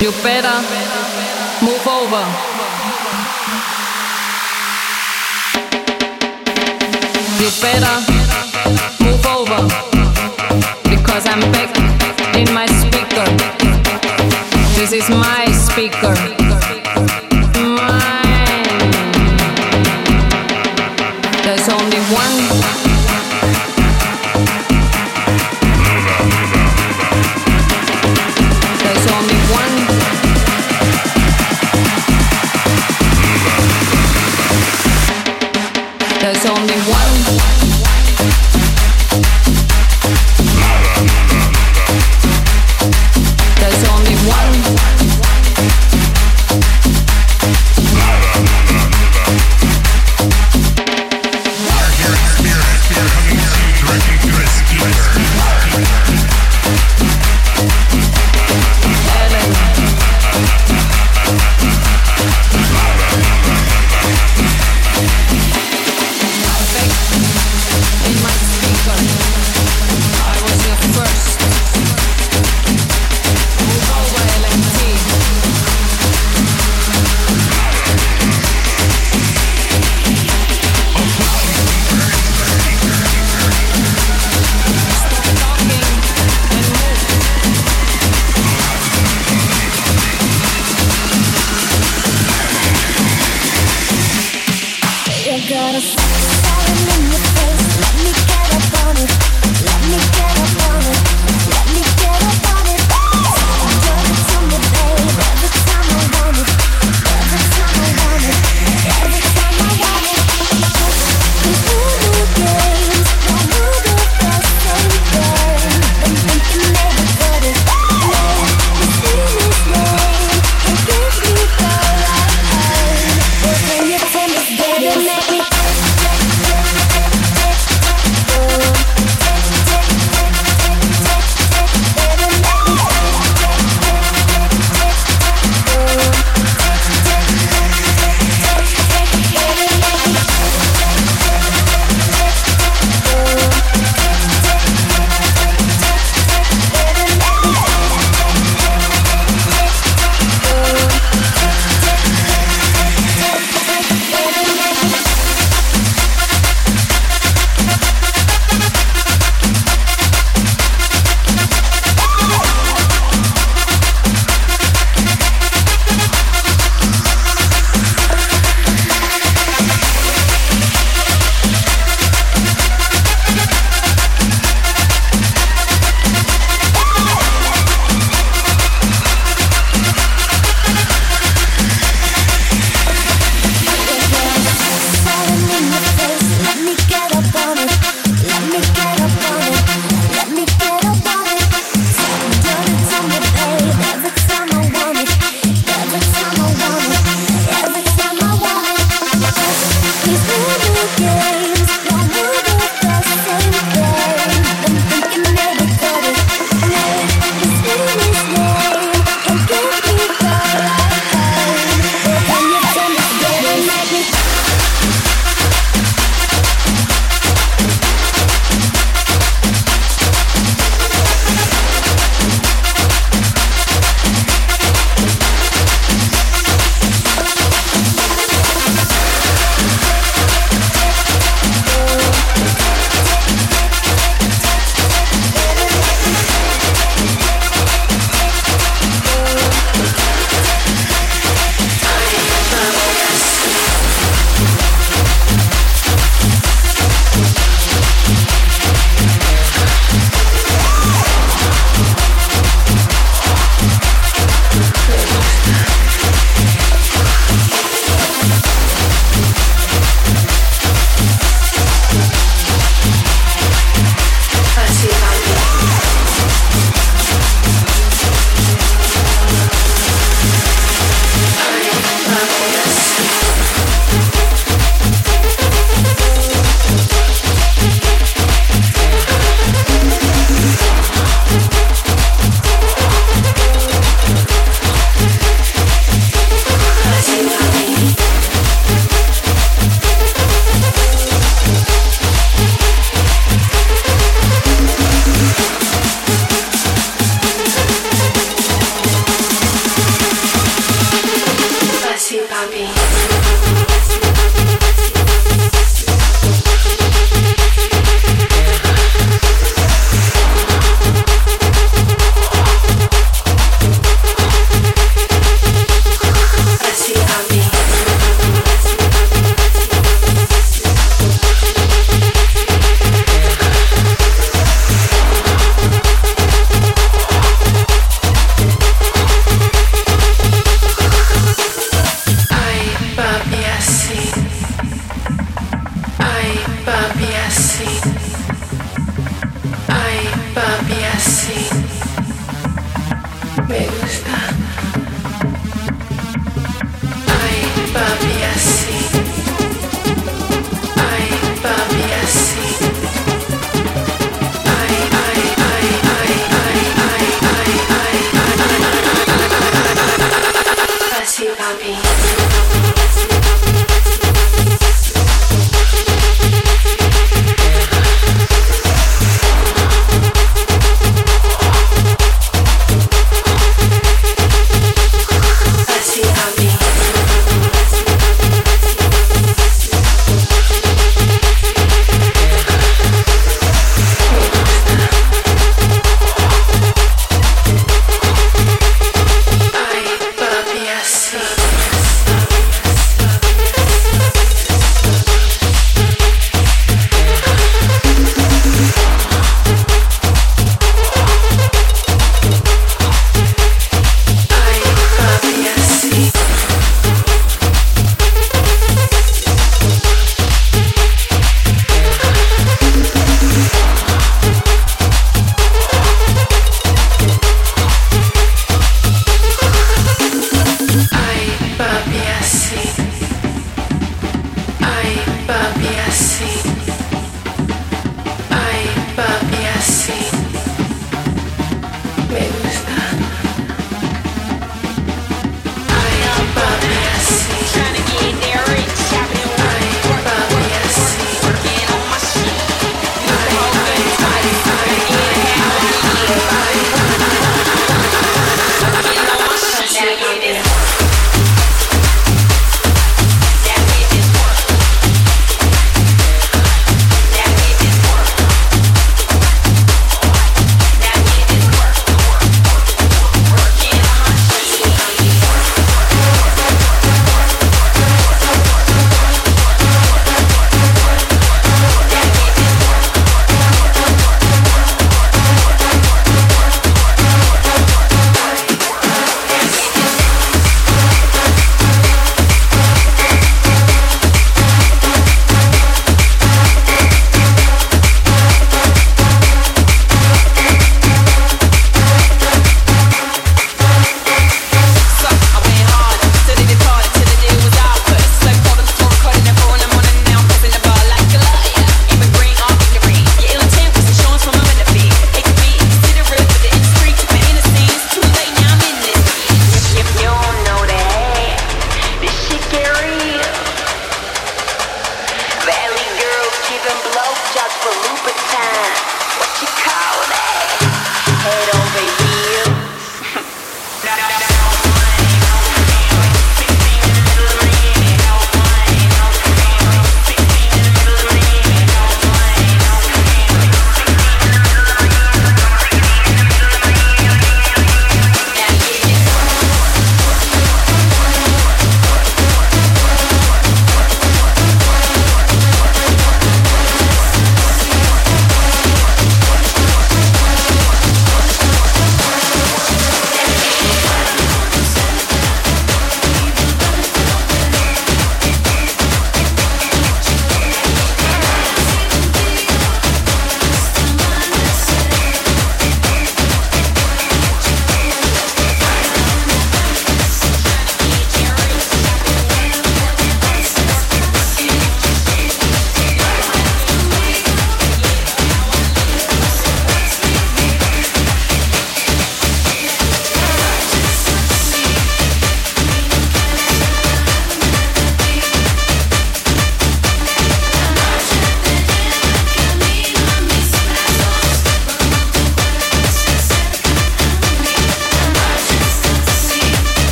You better move over. You better move over because I'm back in my speaker. This is my speaker.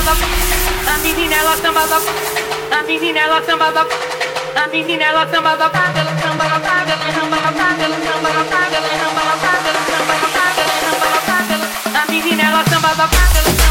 sambava, a menina ela sambava, a menina ela sambava, a menina ela sambava, ela samba, ela samba, ela samba, ela samba, ela samba, ela samba, ela samba, ela samba, ela samba, ela samba, ela samba, a menina ela sambava, ela samba